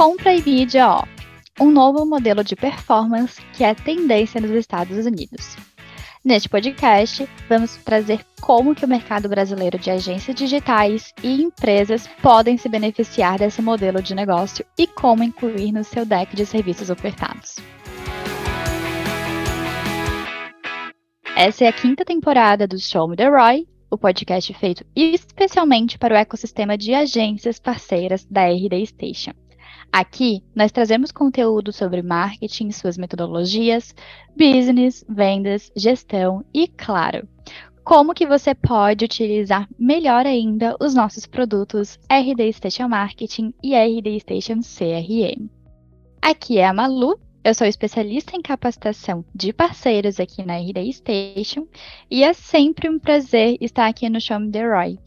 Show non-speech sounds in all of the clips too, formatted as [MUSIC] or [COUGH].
Compra e mídia off, um novo modelo de performance que é tendência nos Estados Unidos. Neste podcast, vamos trazer como que o mercado brasileiro de agências digitais e empresas podem se beneficiar desse modelo de negócio e como incluir no seu deck de serviços ofertados. Essa é a quinta temporada do Show Me The Roy, o podcast feito especialmente para o ecossistema de agências parceiras da RD Station. Aqui, nós trazemos conteúdo sobre marketing, suas metodologias, business, vendas, gestão e, claro, como que você pode utilizar melhor ainda os nossos produtos RD Station Marketing e RD Station CRM. Aqui é a Malu, eu sou especialista em capacitação de parceiros aqui na RD Station e é sempre um prazer estar aqui no Show Me The Roy.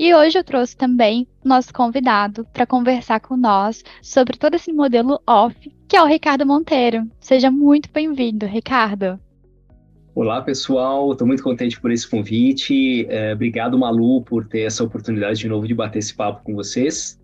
E hoje eu trouxe também nosso convidado para conversar com nós sobre todo esse modelo off, que é o Ricardo Monteiro. Seja muito bem-vindo, Ricardo. Olá, pessoal. Estou muito contente por esse convite. É, obrigado, Malu, por ter essa oportunidade de novo de bater esse papo com vocês.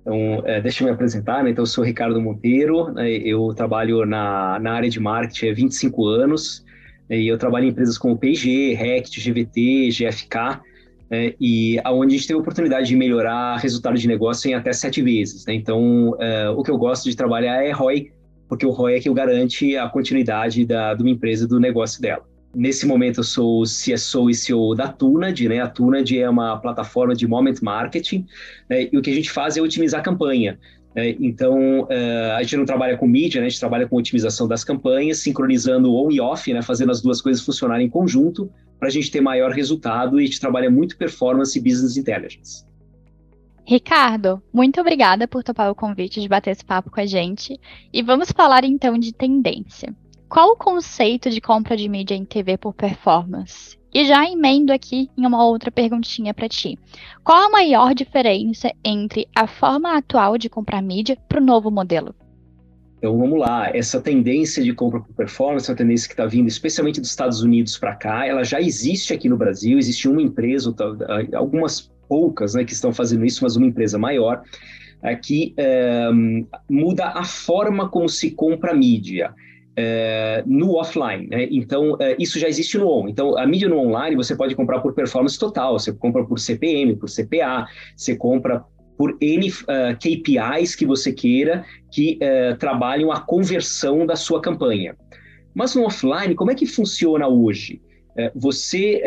Então, é, deixa eu me apresentar. Né? Então, eu sou Ricardo Monteiro. Né? Eu trabalho na, na área de marketing há 25 anos. Né? E eu trabalho em empresas como P&G, Rect, GVT, GFK é, e aonde a gente teve a oportunidade de melhorar resultado de negócio em até sete vezes. Né? Então, é, o que eu gosto de trabalhar é ROI, porque o ROI é que garante a continuidade da, de uma empresa, do negócio dela. Nesse momento, eu sou CSO e CEO da Tunad, né? A Tunad é uma plataforma de moment marketing, né? e o que a gente faz é otimizar a campanha. Né? Então, uh, a gente não trabalha com mídia, né? a gente trabalha com otimização das campanhas, sincronizando on e off, né? fazendo as duas coisas funcionarem em conjunto, para a gente ter maior resultado e a gente trabalha muito performance e business intelligence. Ricardo, muito obrigada por topar o convite de bater esse papo com a gente. E vamos falar então de tendência. Qual o conceito de compra de mídia em TV por performance? E já emendo aqui em uma outra perguntinha para ti. Qual a maior diferença entre a forma atual de comprar mídia para o novo modelo? Então vamos lá, essa tendência de compra por performance, uma tendência que está vindo especialmente dos Estados Unidos para cá, ela já existe aqui no Brasil, existe uma empresa, algumas poucas né, que estão fazendo isso, mas uma empresa maior, é, que é, muda a forma como se compra mídia. É, no offline, né? então é, isso já existe no on. Então a mídia no online você pode comprar por performance total, você compra por CPM, por CPA, você compra por N uh, eh, KPIs que você queira que uh, trabalham a conversão da sua campanha. Mas no offline, como é que funciona hoje? Uh, você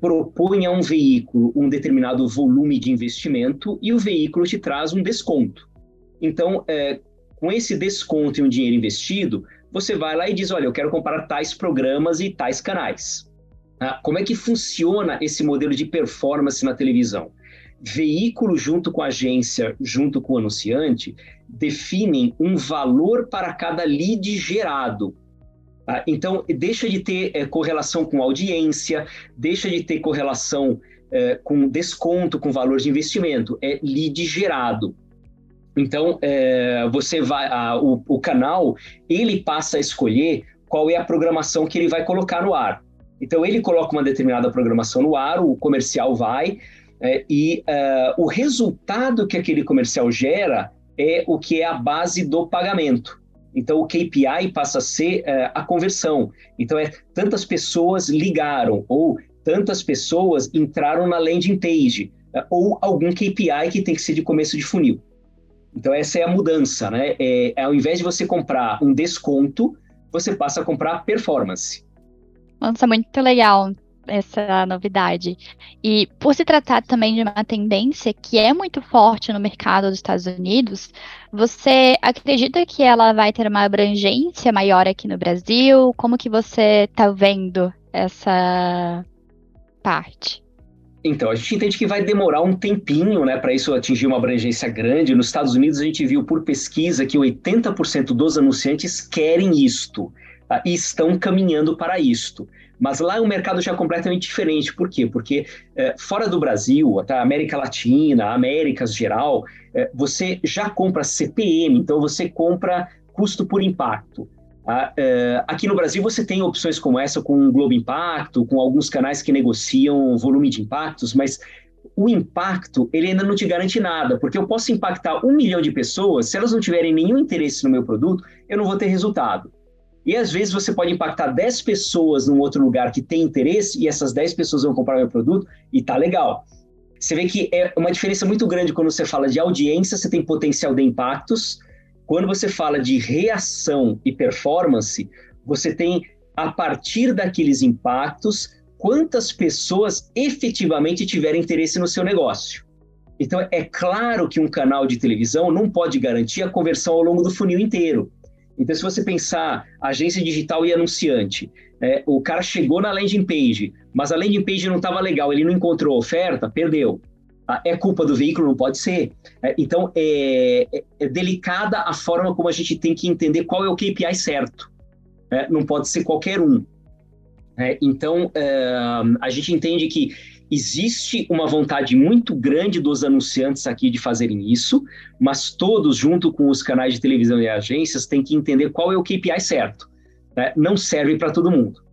propõe a um veículo um determinado volume de investimento e o veículo te traz um desconto. Então, com esse desconto e um dinheiro investido, você vai lá e diz: Olha, eu quero comprar tais programas e tais canais. Ah, como é que funciona esse modelo de performance na televisão? Veículo junto com a agência, junto com o anunciante, definem um valor para cada lead gerado. Tá? Então, deixa de ter é, correlação com audiência, deixa de ter correlação é, com desconto, com valor de investimento, é lead gerado. Então, é, você vai, a, o, o canal, ele passa a escolher qual é a programação que ele vai colocar no ar. Então, ele coloca uma determinada programação no ar, o comercial vai, é, e uh, o resultado que aquele comercial gera é o que é a base do pagamento. Então, o KPI passa a ser uh, a conversão. Então, é tantas pessoas ligaram, ou tantas pessoas entraram na landing page, uh, ou algum KPI que tem que ser de começo de funil. Então, essa é a mudança, né? É, ao invés de você comprar um desconto, você passa a comprar performance. Nossa, muito legal essa novidade. E por se tratar também de uma tendência que é muito forte no mercado dos Estados Unidos, você acredita que ela vai ter uma abrangência maior aqui no Brasil? Como que você está vendo essa parte? Então, a gente entende que vai demorar um tempinho né, para isso atingir uma abrangência grande. Nos Estados Unidos, a gente viu por pesquisa que 80% dos anunciantes querem isto tá, e estão caminhando para isto. Mas lá o mercado já é completamente diferente. Por quê? Porque é, fora do Brasil, até a América Latina, Américas geral, é, você já compra CPM, então você compra custo por impacto. Ah, é, aqui no Brasil você tem opções como essa com o Globo Impacto, com alguns canais que negociam volume de impactos, mas o impacto, ele ainda não te garante nada, porque eu posso impactar um milhão de pessoas, se elas não tiverem nenhum interesse no meu produto, eu não vou ter resultado. E às vezes você pode impactar 10 pessoas num outro lugar que tem interesse, e essas 10 pessoas vão comprar meu produto, e tá legal. Você vê que é uma diferença muito grande quando você fala de audiência, você tem potencial de impactos. Quando você fala de reação e performance, você tem, a partir daqueles impactos, quantas pessoas efetivamente tiverem interesse no seu negócio. Então, é claro que um canal de televisão não pode garantir a conversão ao longo do funil inteiro. Então, se você pensar agência digital e anunciante, é, o cara chegou na landing page, mas a landing page não estava legal, ele não encontrou oferta, perdeu. Ah, é culpa do veículo? Não pode ser. É, então, é, é, é, delicada a forma como a gente tem que entender qual é o KPI certo. É, não pode ser qualquer um. É, então, a gente entende que existe uma vontade muito grande dos anunciantes aqui de fazerem isso, mas todos, junto com os canais de televisão e agências, têm que entender qual é o KPI certo. Né? Não serve para todo mundo.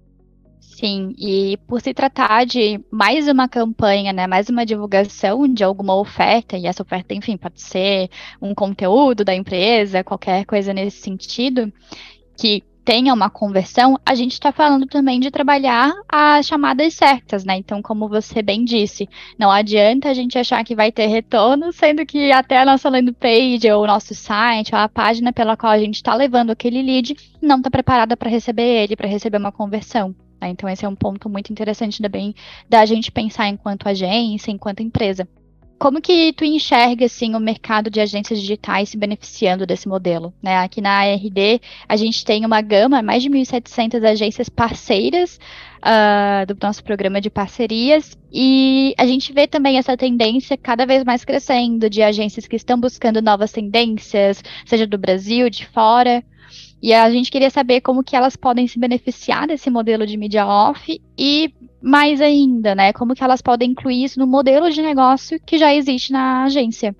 Sim, e por se tratar de mais uma campanha, né, mais uma divulgação de alguma oferta, e essa oferta, enfim, pode ser um conteúdo da empresa, qualquer coisa nesse sentido, que tenha uma conversão, a gente está falando também de trabalhar as chamadas certas, né? Então, como você bem disse, não adianta a gente achar que vai ter retorno, sendo que até a nossa landing page, ou o nosso site, ou a página pela qual a gente está levando aquele lead, não está preparada para receber ele, para receber uma conversão. Né? Então, esse é um ponto muito interessante também da gente pensar enquanto agência, enquanto empresa. Como que tu enxerga assim o mercado de agências digitais se beneficiando desse modelo? Né? Aqui na ARD a gente tem uma gama, mais de 1.700 agências parceiras uh, do nosso programa de parcerias e a gente vê também essa tendência cada vez mais crescendo de agências que estão buscando novas tendências, seja do Brasil, de fora. E a gente queria saber como que elas podem se beneficiar desse modelo de mídia off e mais ainda, né, como que elas podem incluir isso no modelo de negócio que já existe na agência.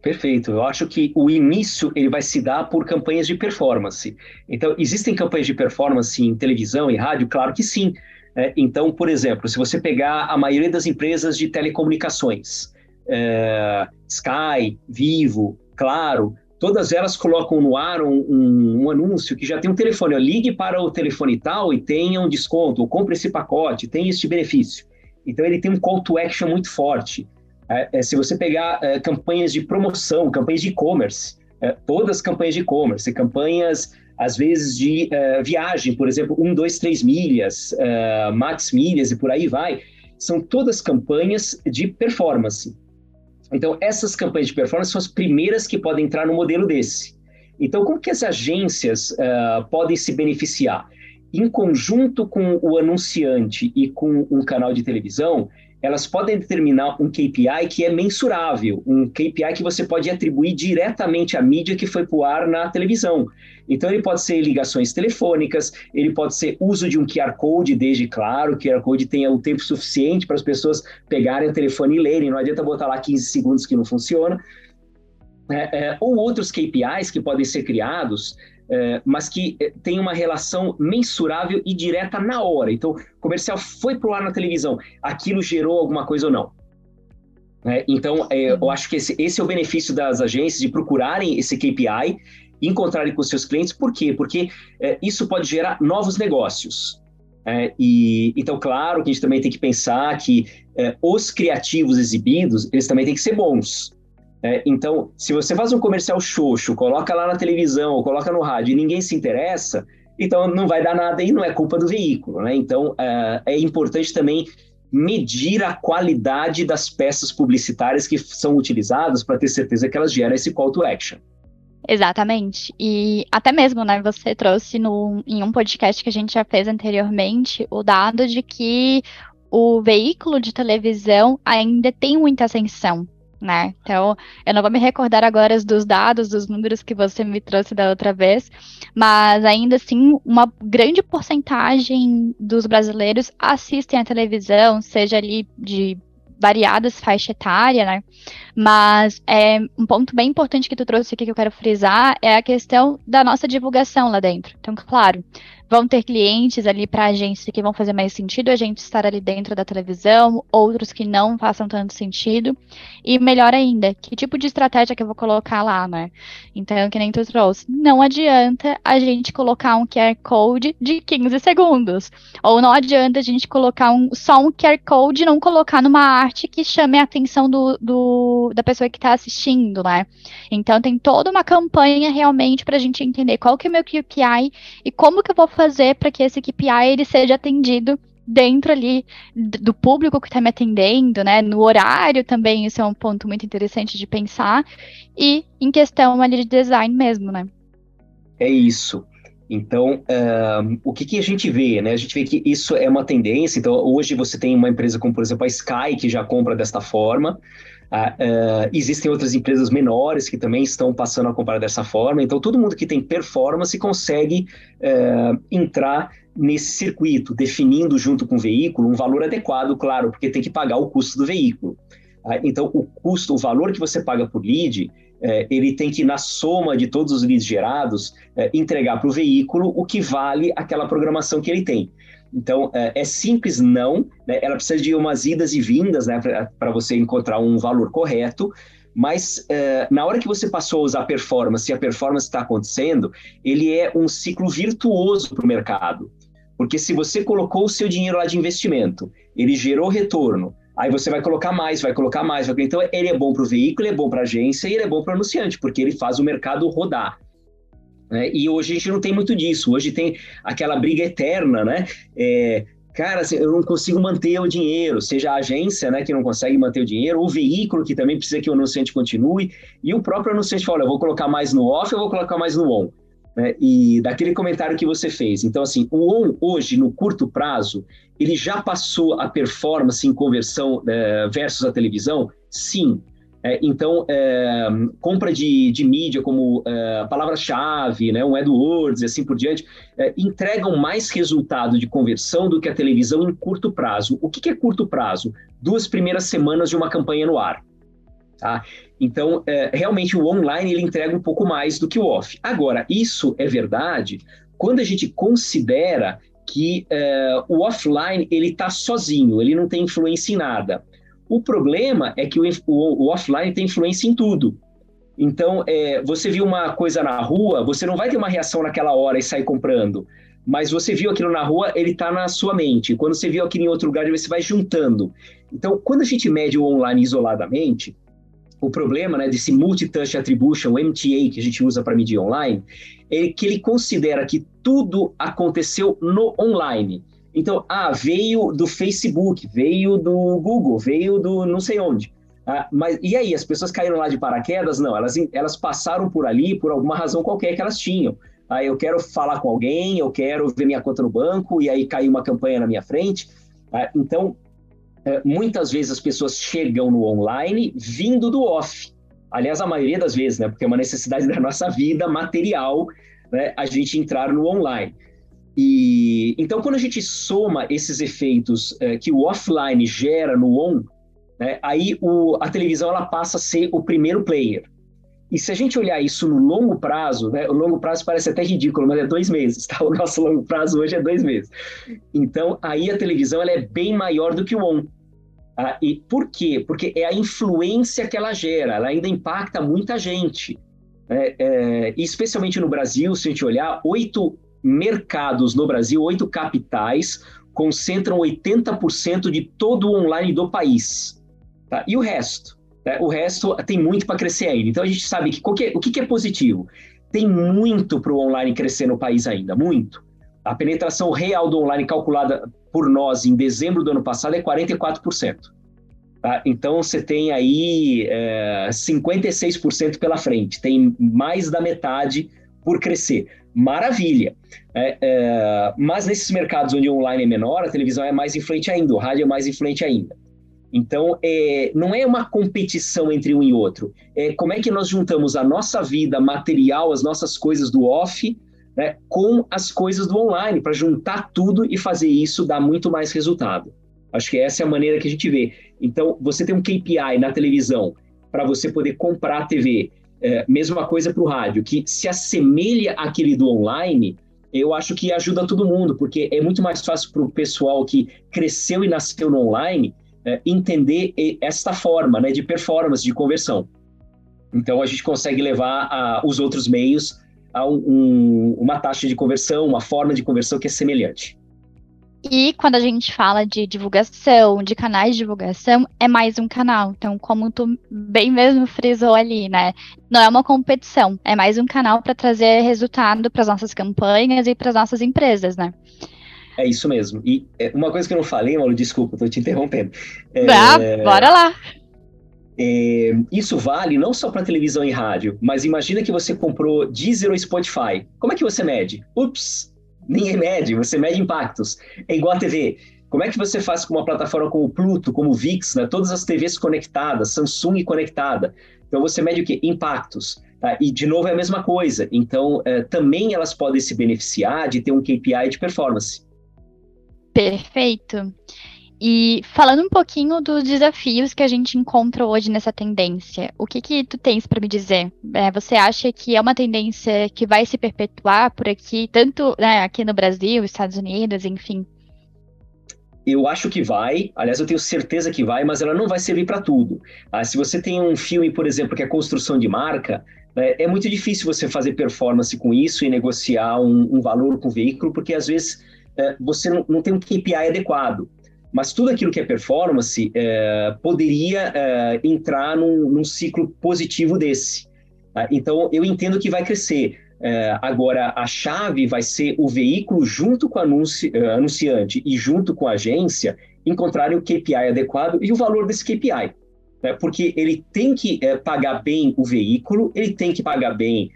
Perfeito. Eu acho que o início ele vai se dar por campanhas de performance. Então, existem campanhas de performance em televisão e rádio? Claro que sim. É, então, por exemplo, se você pegar a maioria das empresas de telecomunicações, é, Sky, Vivo, Claro, todas elas colocam no ar um, um, um, anúncio que já tem um telefone, ó, ligue para o telefone tal e tenha um desconto, ou compre esse pacote, tem este benefício. Então ele tem um call to action muito forte. É, é, se você pegar é, campanhas de promoção, campanhas de e-commerce, é, todas as campanhas de e-commerce, campanhas às vezes de é, viagem, por exemplo, um, dois, três milhas, é, max milhas e por aí vai, são todas campanhas de performance. Então, essas campanhas de performance são as primeiras que podem entrar no modelo desse. Então, como que as agências uh, podem se beneficiar? Em conjunto com o anunciante e com um canal de televisão, elas podem determinar um KPI que é mensurável, um KPI que você pode atribuir diretamente à mídia que foi para o ar na televisão. Então, ele pode ser ligações telefônicas, ele pode ser uso de um QR Code, desde claro, que o QR Code tenha o tempo suficiente para as pessoas pegarem o telefone e lerem, não adianta botar lá 15 segundos que não funciona. É, é, ou outros KPIs que podem ser criados é, mas que é, tem uma relação mensurável e direta na hora. Então, o comercial foi para o ar na televisão, aquilo gerou alguma coisa ou não. É, então, é, eu acho que esse, esse, é o benefício das agências de procurarem esse KPI, encontrarem com seus clientes. Por quê? Porque é, isso pode gerar novos negócios. É, e então, claro que a gente também tem que pensar que os criativos exibidos, eles também têm que ser bons. É, então, se você faz um comercial xoxo, coloca lá na televisão ou coloca no rádio e ninguém se interessa, então não vai dar nada e não é culpa do veículo. Né? Então, é, é importante também medir a qualidade das peças publicitárias que são utilizadas para ter certeza que elas geram esse call to action. Exatamente. E até mesmo, né, você trouxe no, em um podcast que a gente já fez anteriormente o dado de que o veículo de televisão ainda tem muita ascensão né? Então, eu não vou me recordar agora dos dados, dos números que você me trouxe da outra vez, mas ainda assim, uma grande porcentagem dos brasileiros assistem à televisão, seja ali de variadas faixa etária, né? Mas é um ponto bem importante que tu trouxe aqui que eu quero frisar é a questão da nossa divulgação lá dentro. Então, claro, vão ter clientes ali para a agência que vão fazer mais sentido a gente estar ali dentro da televisão, outros que não façam tanto sentido. E melhor ainda, que tipo de estratégia que eu vou colocar lá, né? Então, que nem tu trouxe, não adianta a gente colocar um QR Code de 15 segundos. Ou não adianta a gente colocar um, só um QR Code e não colocar numa arte que chame a atenção do, do da pessoa que está assistindo, né? Então, tem toda uma campanha realmente para a gente entender qual que é o meu KPI e como que eu vou fazer fazer para que esse KPI ele seja atendido dentro ali do público que está me atendendo, né? No horário também, isso é um ponto muito interessante de pensar. E em questão ali de design mesmo, né? É isso. Então, o que, que, a gente vê, né? A gente vê que isso é uma tendência. Então, hoje você tem uma empresa como, por exemplo, a Sky, que já compra desta forma. Uh, existem outras empresas menores que também estão passando a comprar dessa forma. Então, todo mundo que tem performance consegue uh, entrar nesse circuito, definindo junto com o veículo um valor adequado, claro, porque tem que pagar o custo do veículo. Então, o custo, o valor que você paga por lead, eh, ele tem que, na soma de todos os leads gerados, eh, entregar para o veículo o que vale aquela programação que ele tem. Então, é, é simples não, né? ela precisa de umas idas e vindas né, para você encontrar um valor correto, mas é, na hora que você passou a usar performance e a performance está acontecendo, ele é um ciclo virtuoso para o mercado. Porque se você colocou o seu dinheiro lá de investimento, ele gerou retorno, aí você vai colocar mais, vai colocar mais. Então, ele é bom para o veículo, ele é bom para a agência e ele é bom para o anunciante, porque ele faz o mercado rodar. Né? E hoje a gente não tem muito disso. Hoje tem aquela briga eterna, né? É, cara, assim, eu não consigo manter o dinheiro, seja a agência, né, que não consegue manter o dinheiro, o veículo que também precisa que o anunciante continue, e o próprio anunciante fala, eu vou colocar mais no off, eu vou colocar mais no on. Né? E daquele comentário que você fez. Então, assim, o on hoje, no curto prazo, ele já passou a performance em conversão é, versus a televisão? Sim, é, então, é, compra de, de mídia como é, palavra-chave, né, um AdWords e assim por diante, é, entregam mais resultado de conversão do que a televisão em curto prazo. O que, que é curto prazo? Duas primeiras semanas de uma campanha no ar. Tá? Então, é, realmente, o online ele entrega um pouco mais do que o off. Agora, isso é verdade quando a gente considera que é, o offline ele está sozinho, ele não tem influência em nada. O problema é que o, o, o offline tem influência em tudo. Então, é, você viu uma coisa na rua, você não vai ter uma reação naquela hora e sair comprando. Mas você viu aquilo na rua, ele está na sua mente. Quando você viu aquilo em outro lugar, você vai juntando. Então, quando a gente mede o online isoladamente, o problema né, desse multi-touch attribution, o MTA, que a gente usa para medir online, é que ele considera que tudo aconteceu no online. Então, ah, veio do Facebook, veio do Google, veio do não sei onde. Ah, mas e aí, as pessoas caíram lá de paraquedas? Não, elas, elas passaram por ali por alguma razão qualquer que elas tinham. Ah, eu quero falar com alguém, eu quero ver minha conta no banco, e aí caiu uma campanha na minha frente. Ah, então, é, muitas vezes as pessoas chegam no online vindo do off. Aliás, a maioria das vezes, né? Porque é uma necessidade [LAUGHS] da nossa vida material né, a gente entrar no online. E então, quando a gente soma esses efeitos é, que o offline gera no on, né, aí o, a televisão ela passa a ser o primeiro player. E se a gente olhar isso no longo prazo, né, o longo prazo parece até ridículo, mas é dois meses, [LAUGHS] tá? O nosso longo prazo hoje é dois meses. Então, aí a televisão ela é bem maior do que o on. Ah, e por quê? Porque é a influência que ela gera, ela ainda impacta muita gente. É, é, especialmente no Brasil, se a gente olhar, oito mercados no Brasil, oito capitais, concentram 80% de todo o online do país. Tá? E o resto? Né? O resto tem muito para crescer ainda. Então a gente sabe que, o que, que é positivo? Tem muito para o online crescer no país ainda, muito. A penetração real do online calculada por nós em dezembro do ano passado é 44%. Tá? Então você tem aí é, 56% pela frente, tem mais da metade por crescer maravilha. É, é, mas nesses mercados onde o online é menor, a televisão é mais influente ainda, o rádio é mais influente ainda. Então, é, não é uma competição entre um e outro. É como é que nós juntamos a nossa vida material, as nossas coisas do off, né, com as coisas do online, para juntar tudo e fazer isso dar muito mais resultado. Acho que essa é a maneira que a gente vê. Então, você tem um KPI na televisão para você poder comprar a TV é, mesma coisa para o rádio, que se assemelha àquele do online, eu acho que ajuda todo mundo, porque é muito mais fácil para o pessoal que cresceu e nasceu no online é, entender esta forma né, de performance, de conversão. Então, a gente consegue levar a, os outros meios a um, uma taxa de conversão, uma forma de conversão que é semelhante. E quando a gente fala de divulgação, de canais de divulgação, é mais um canal. Então, como tu bem mesmo frisou ali, né? Não é uma competição, é mais um canal para trazer resultado para as nossas campanhas e para as nossas empresas, né? É isso mesmo. E é, uma coisa que eu não falei, Malu, desculpa, estou te interrompendo. É, ah, bora lá. É, isso vale não só para televisão e rádio, mas imagina que você comprou Deezer ou Spotify. Como é que você mede? Ups, ninguém mede, você mede impactos. É igual a TV. Como é que você faz com uma plataforma como o Pluto, como o VIX, né? todas as TVs conectadas, Samsung conectada? Então você mede o quê? Impactos. Tá? E, de novo, é a mesma coisa. Então, é, também elas podem se beneficiar de ter um KPI de performance. Perfeito. E falando um pouquinho dos desafios que a gente encontra hoje nessa tendência, o que que tu tens para me dizer? É, você acha que é uma tendência que vai se perpetuar por aqui, tanto né, aqui no Brasil, Estados Unidos, enfim? Eu acho que vai, aliás, eu tenho certeza que vai, mas ela não vai servir para tudo. Ah, se você tem um filme, por exemplo, que é construção de marca, é, é muito difícil você fazer performance com isso e negociar um, um valor com o veículo, porque às vezes é, você não, não tem um KPI adequado. Mas tudo aquilo que é performance é, poderia é, entrar num, num, ciclo positivo desse. Tá? Então, eu entendo que vai crescer. É, agora, a chave vai ser o veículo, junto com o anunci, é, anunciante e junto com a agência, encontrarem o KPI adequado e o valor desse KPI. Né? Porque ele tem que é, pagar bem o veículo, ele tem que pagar bem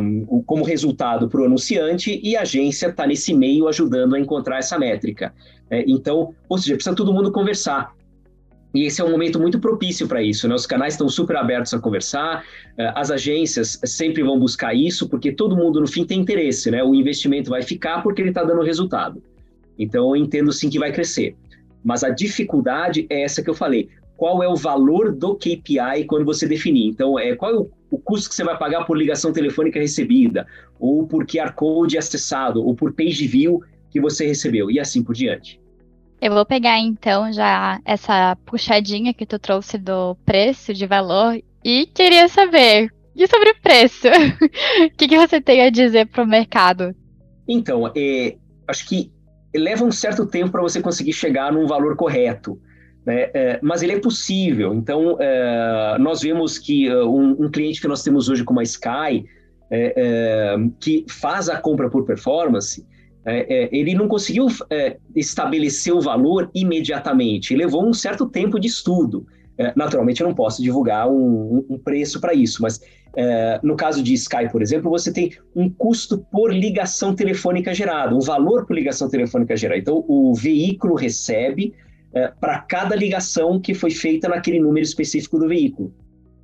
um, como resultado para o anunciante e a agência está nesse meio ajudando a encontrar essa métrica. É, então, ou seja, precisa todo mundo conversar. E esse é um momento muito propício para isso. Né? Os canais estão super abertos a conversar, é, as agências sempre vão buscar isso, porque todo mundo, no fim, tem interesse. Né? O investimento vai ficar porque ele está dando resultado. Então, eu entendo sim que vai crescer. Mas a dificuldade é essa que eu falei. Qual é o valor do KPI quando você definir? Então, é, qual é o o custo que você vai pagar por ligação telefônica recebida, ou por QR Code acessado, ou por page view que você recebeu, e assim por diante. Eu vou pegar então já essa puxadinha que tu trouxe do preço de valor e queria saber, e sobre o preço? [LAUGHS] o que, que você tem a dizer para o mercado? Então, é, acho que leva um certo tempo para você conseguir chegar num valor correto. Né? É, mas ele é possível. Então, é, nós vemos que uh, um, um, cliente que nós temos hoje como a Sky, é, é que faz a compra por performance, é, é, ele não conseguiu estabelecer o valor imediatamente, levou um certo tempo de estudo. naturalmente, eu não posso divulgar um, um preço para isso, mas no caso de Sky, por exemplo, você tem um custo por ligação telefônica gerada, um valor por ligação telefônica gerada. Então, o veículo recebe é, para cada ligação que foi feita naquele número específico do veículo.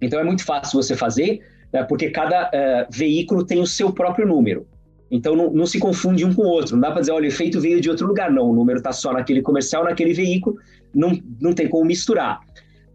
Então é muito fácil você fazer, né, porque cada é, veículo tem o seu próprio número. Então não, não, se confunde um com o outro. Não dá para dizer, olha, o efeito veio de outro lugar. Não, o número está só naquele comercial, naquele veículo, não, não tem como misturar.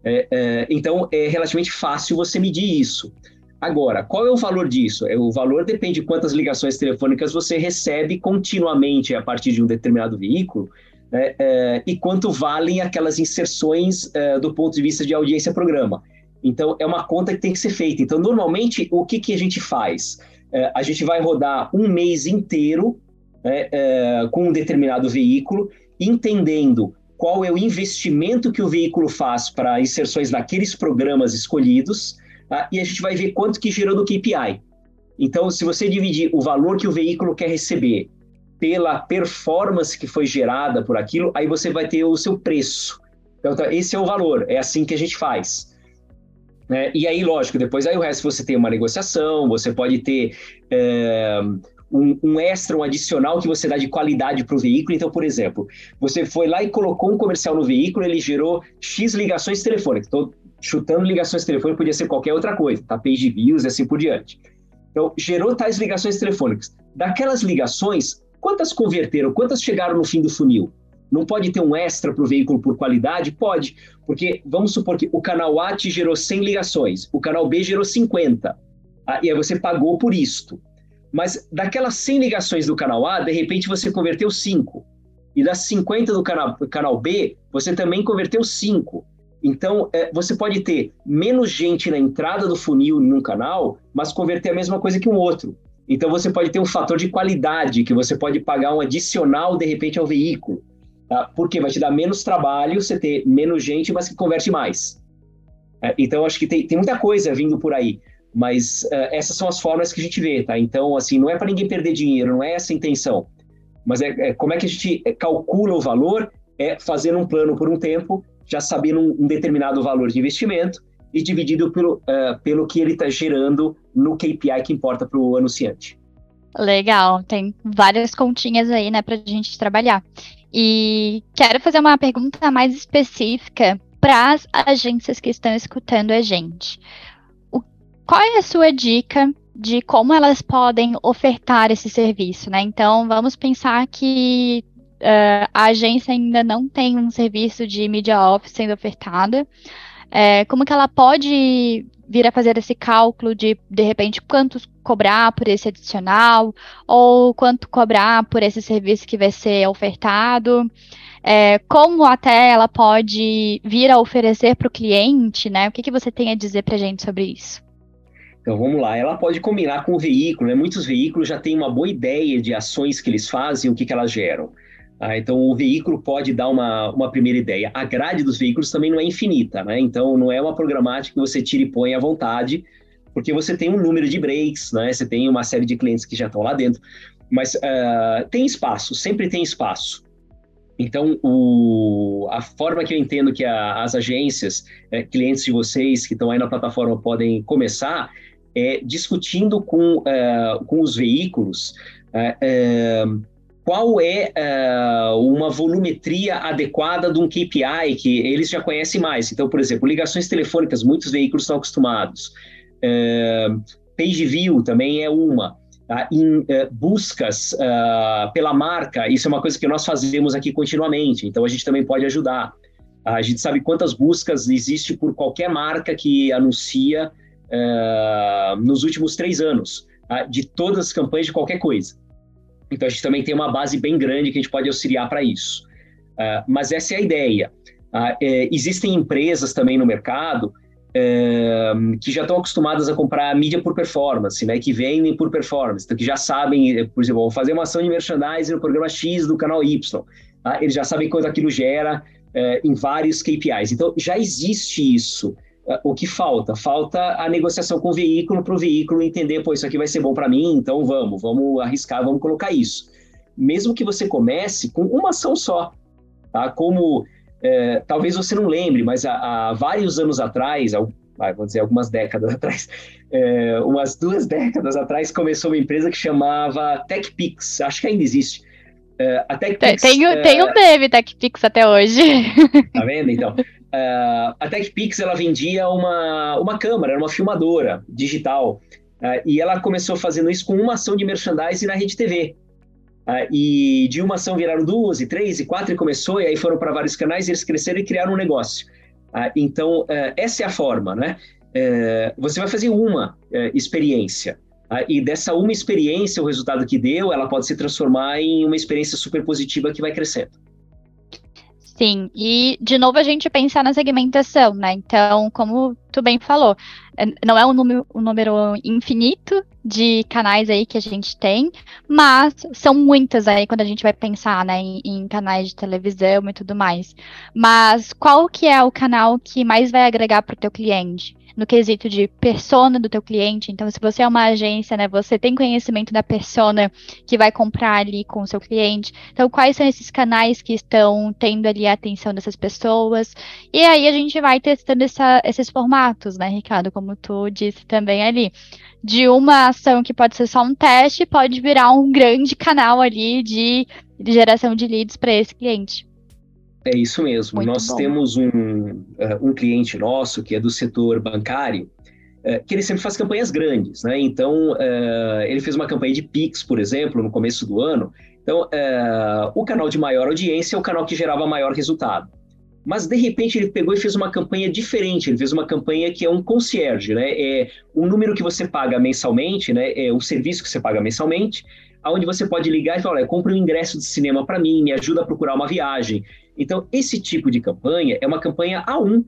É, é, então é relativamente fácil você medir isso. Agora, qual é o valor disso? É, o valor depende de quantas ligações telefônicas você recebe continuamente a partir de um determinado veículo é, é, e quanto valem aquelas inserções é, do ponto de vista de audiência-programa. Então, é uma conta que tem que ser feita. Então, normalmente, o que, que a gente faz? É, a gente vai rodar um mês inteiro né, com um determinado veículo, entendendo qual é o investimento que o veículo faz para inserções naqueles programas escolhidos, tá? e a gente vai ver quanto que gerou do KPI. Então, se você dividir o valor que o veículo quer receber pela performance que foi gerada por aquilo, aí você vai ter o seu preço. Então, tá, esse é o valor, é assim que a gente faz. É, e aí, lógico, depois aí o resto você tem uma negociação, você pode ter é, um, um, extra, um adicional que você dá de qualidade para o veículo. Então, por exemplo, você foi lá e colocou um comercial no veículo, ele gerou X ligações telefônicas. Estou chutando ligações telefônicas, podia ser qualquer outra coisa, tá? Page views e assim por diante. Então, gerou tais ligações telefônicas. Daquelas ligações, Quantas converteram? Quantas chegaram no fim do funil? Não pode ter um extra para o veículo por qualidade? Pode, porque vamos supor que o canal A te gerou 100 ligações, o canal B gerou 50, ah, e aí você pagou por isto. Mas daquelas 100 ligações do canal A, de repente você converteu 5. E das 50 do canal, canal B, você também converteu 5. Então, é, você pode ter menos gente na entrada do funil num canal, mas converter a mesma coisa que um outro. Então, você pode ter um fator de qualidade, que você pode pagar um adicional, de repente, ao veículo. Tá? Porque vai te dar menos trabalho, você ter menos gente, mas que converte mais. É, então, acho que tem, tem muita coisa vindo por aí. Mas uh, essas são as formas que a gente vê, tá? Então, assim, não é para ninguém perder dinheiro, não é essa a intenção. Mas é, é, como é que a gente calcula o valor? É fazendo um plano por um tempo já sabendo um, um determinado valor de investimento e dividido pelo, uh, pelo que ele está gerando no KPI que importa para o anunciante. Legal, tem várias continhas aí, né, para a gente trabalhar. E quero fazer uma pergunta mais específica para as agências que estão escutando a gente. O, qual é a sua dica de como elas podem ofertar esse serviço, né? Então, vamos pensar que uh, a agência ainda não tem um serviço de media off sendo ofertada. É, como que ela pode vir a fazer esse cálculo de, de repente, quanto cobrar por esse adicional, ou quanto cobrar por esse serviço que vai ser ofertado, é, como até ela pode vir a oferecer para o cliente, né? O que, que você tem a dizer para a gente sobre isso? Então vamos lá, ela pode combinar com o veículo, né? Muitos veículos já têm uma boa ideia de ações que eles fazem, o que, que elas geram. Ah, então, o veículo pode dar uma, uma primeira ideia. A grade dos veículos também não é infinita, né? Então, não é uma programática que você tira e põe à vontade, porque você tem um número de breaks, né? Você tem uma série de clientes que já estão lá dentro. Mas uh, tem espaço, sempre tem espaço. Então, o, a forma que eu entendo que a, as agências, é, clientes de vocês que estão aí na plataforma podem começar é discutindo com, uh, com os veículos uh, qual é uh, uma volumetria adequada de um KPI que eles já conhecem mais. Então, por exemplo, ligações telefônicas, muitos veículos estão acostumados. Uh, page view também é uma. Tá? Em uh, buscas pela marca, isso é uma coisa que nós fazemos aqui continuamente, então a gente também pode ajudar. A gente sabe quantas buscas existe por qualquer marca que anuncia nos últimos três anos, tá? de todas as campanhas de qualquer coisa. Então a gente também tem uma base bem grande que a gente pode auxiliar para isso. Uh, mas essa é a ideia. Uh, é, existem empresas também no mercado uh, que já estão acostumadas a comprar mídia por performance, né, que vendem por performance, então que já sabem, por exemplo, vou fazer uma ação de merchandising no programa X do canal Y. Tá? Eles já sabem quanto aquilo gera eh, em vários KPIs. Então já existe isso. O que falta? Falta a negociação com o veículo para o veículo entender, pô, isso aqui vai ser bom para mim, então vamos, vamos arriscar, vamos colocar isso. Mesmo que você comece com uma ação só, tá? Como é, talvez você não lembre, mas há, há vários anos atrás, há, vou dizer algumas décadas [LAUGHS] atrás, é, umas duas décadas atrás, começou uma empresa que chamava TechPix, acho que ainda existe. É, a TechPix, tem, é, tem um TechPix até hoje. [LAUGHS] Tá vendo? Então, Uh, a TechPix ela vendia uma, uma câmera, era uma filmadora digital. Uh, e ela começou fazendo isso com uma ação de merchandising na Rede TV. Uh, e de uma ação viraram duas, e três, e quatro, e começou, e aí foram para vários canais, e eles cresceram e criaram um negócio. então, essa é a forma, né? você vai fazer uma experiência. E dessa uma experiência, o resultado que deu, ela pode se transformar em uma experiência super positiva que vai crescendo. Sim, e de novo a gente pensa na segmentação, né? Então, como tu bem falou, é, não é um número, um número infinito de canais aí que a gente tem, mas são muitas aí quando a gente vai pensar, né, em, em, canais de televisão e tudo mais. Mas qual que é o canal que mais vai agregar para o teu cliente? No quesito de persona do teu cliente. Então, se você é uma agência, né, você tem conhecimento da persona que vai comprar ali com o seu cliente. Então, quais são esses canais que estão tendo ali a atenção dessas pessoas? E aí a gente vai testando essa, esses formatos, né, Ricardo, como tu disse também ali. De uma ação que pode ser só um teste, pode virar um grande canal ali de, de geração de leads para esse cliente. É isso mesmo. Muito Nós bom. temos um, uh, um cliente nosso que é do setor bancário, uh, que ele sempre faz campanhas grandes, né? Então, uh, ele fez uma campanha de Pix, por exemplo, no começo do ano. Então, o canal de maior audiência é o canal que gerava maior resultado. mas de repente ele pegou e fez uma campanha diferente. Ele fez uma campanha que é um concierge, né? É um número que você paga mensalmente, né? É um serviço que você paga mensalmente, aonde você pode ligar e falar, olha, compra um ingresso de cinema para mim, me ajuda a procurar uma viagem. Então, esse tipo de campanha é uma campanha A1.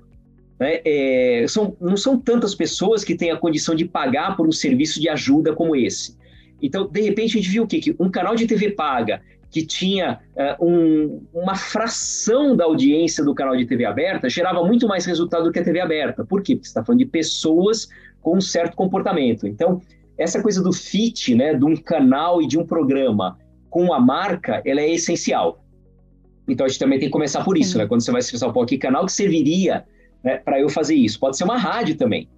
Né? É, são, não são tantas pessoas que têm a condição de pagar por um serviço de ajuda como esse. Então, de repente, a gente viu o quê? Que um canal de TV paga que tinha uh, um, uma fração da audiência do canal de TV aberta gerava muito mais resultado do que a TV aberta. Por quê? Porque você está falando de pessoas com um certo comportamento. Então, essa coisa do fit, né, de um canal e de um programa com a marca, ela é essencial. Então a gente também tem que começar por isso, né? Quando você vai se pensar, pô, que canal que serviria né, para eu fazer isso? Pode ser uma rádio também.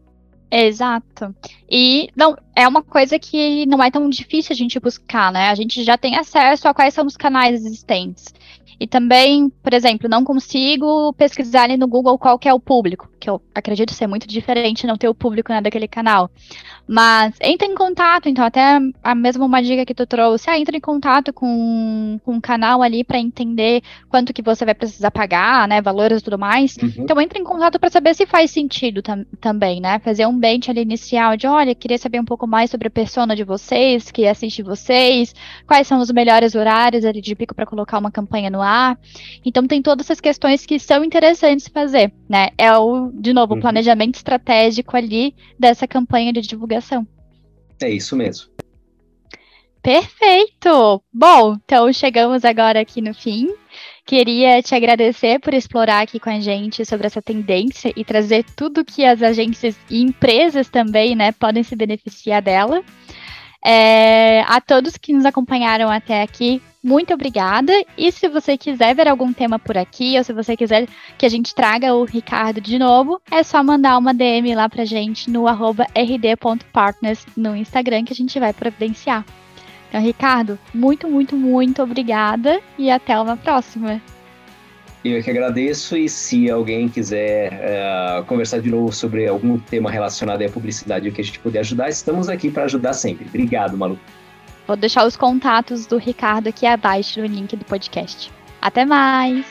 Exato. E não, é uma coisa que não é tão difícil a gente buscar, né? A gente já tem acesso a quais são os canais existentes. E também, por exemplo, não consigo pesquisar ali no Google qual que é o público, que eu acredito ser muito diferente não ter o público né, daquele canal. Mas entra em contato, então até a mesma uma dica que tu trouxe, ah, entra em contato com, com o canal ali para entender quanto que você vai precisar pagar, né, valores e tudo mais. Uhum. Então entra em contato para saber se faz sentido tam também, né, fazer um bench ali inicial de, olha, queria saber um pouco mais sobre a persona de vocês, que assiste vocês, quais são os melhores horários ali de pico para colocar uma campanha no ar. Então tem todas essas questões que são interessantes fazer, né? É o, de novo, uhum. o planejamento estratégico ali dessa campanha de divulgação. É isso mesmo. Perfeito! Bom, então chegamos agora aqui no fim. Queria te agradecer por explorar aqui com a gente sobre essa tendência e trazer tudo que as agências e empresas também, né, podem se beneficiar dela. É, a todos que nos acompanharam até aqui, muito obrigada. E se você quiser ver algum tema por aqui, ou se você quiser que a gente traga o Ricardo de novo, é só mandar uma DM lá pra gente no rd.partners no Instagram que a gente vai providenciar. Então, Ricardo, muito, muito, muito obrigada e até uma próxima. Eu que agradeço e se alguém quiser uh, conversar de novo sobre algum tema relacionado à publicidade e o que a gente puder ajudar, estamos aqui para ajudar sempre. Obrigado, Malu. Vou deixar os contatos do Ricardo aqui abaixo no link do podcast. Até mais!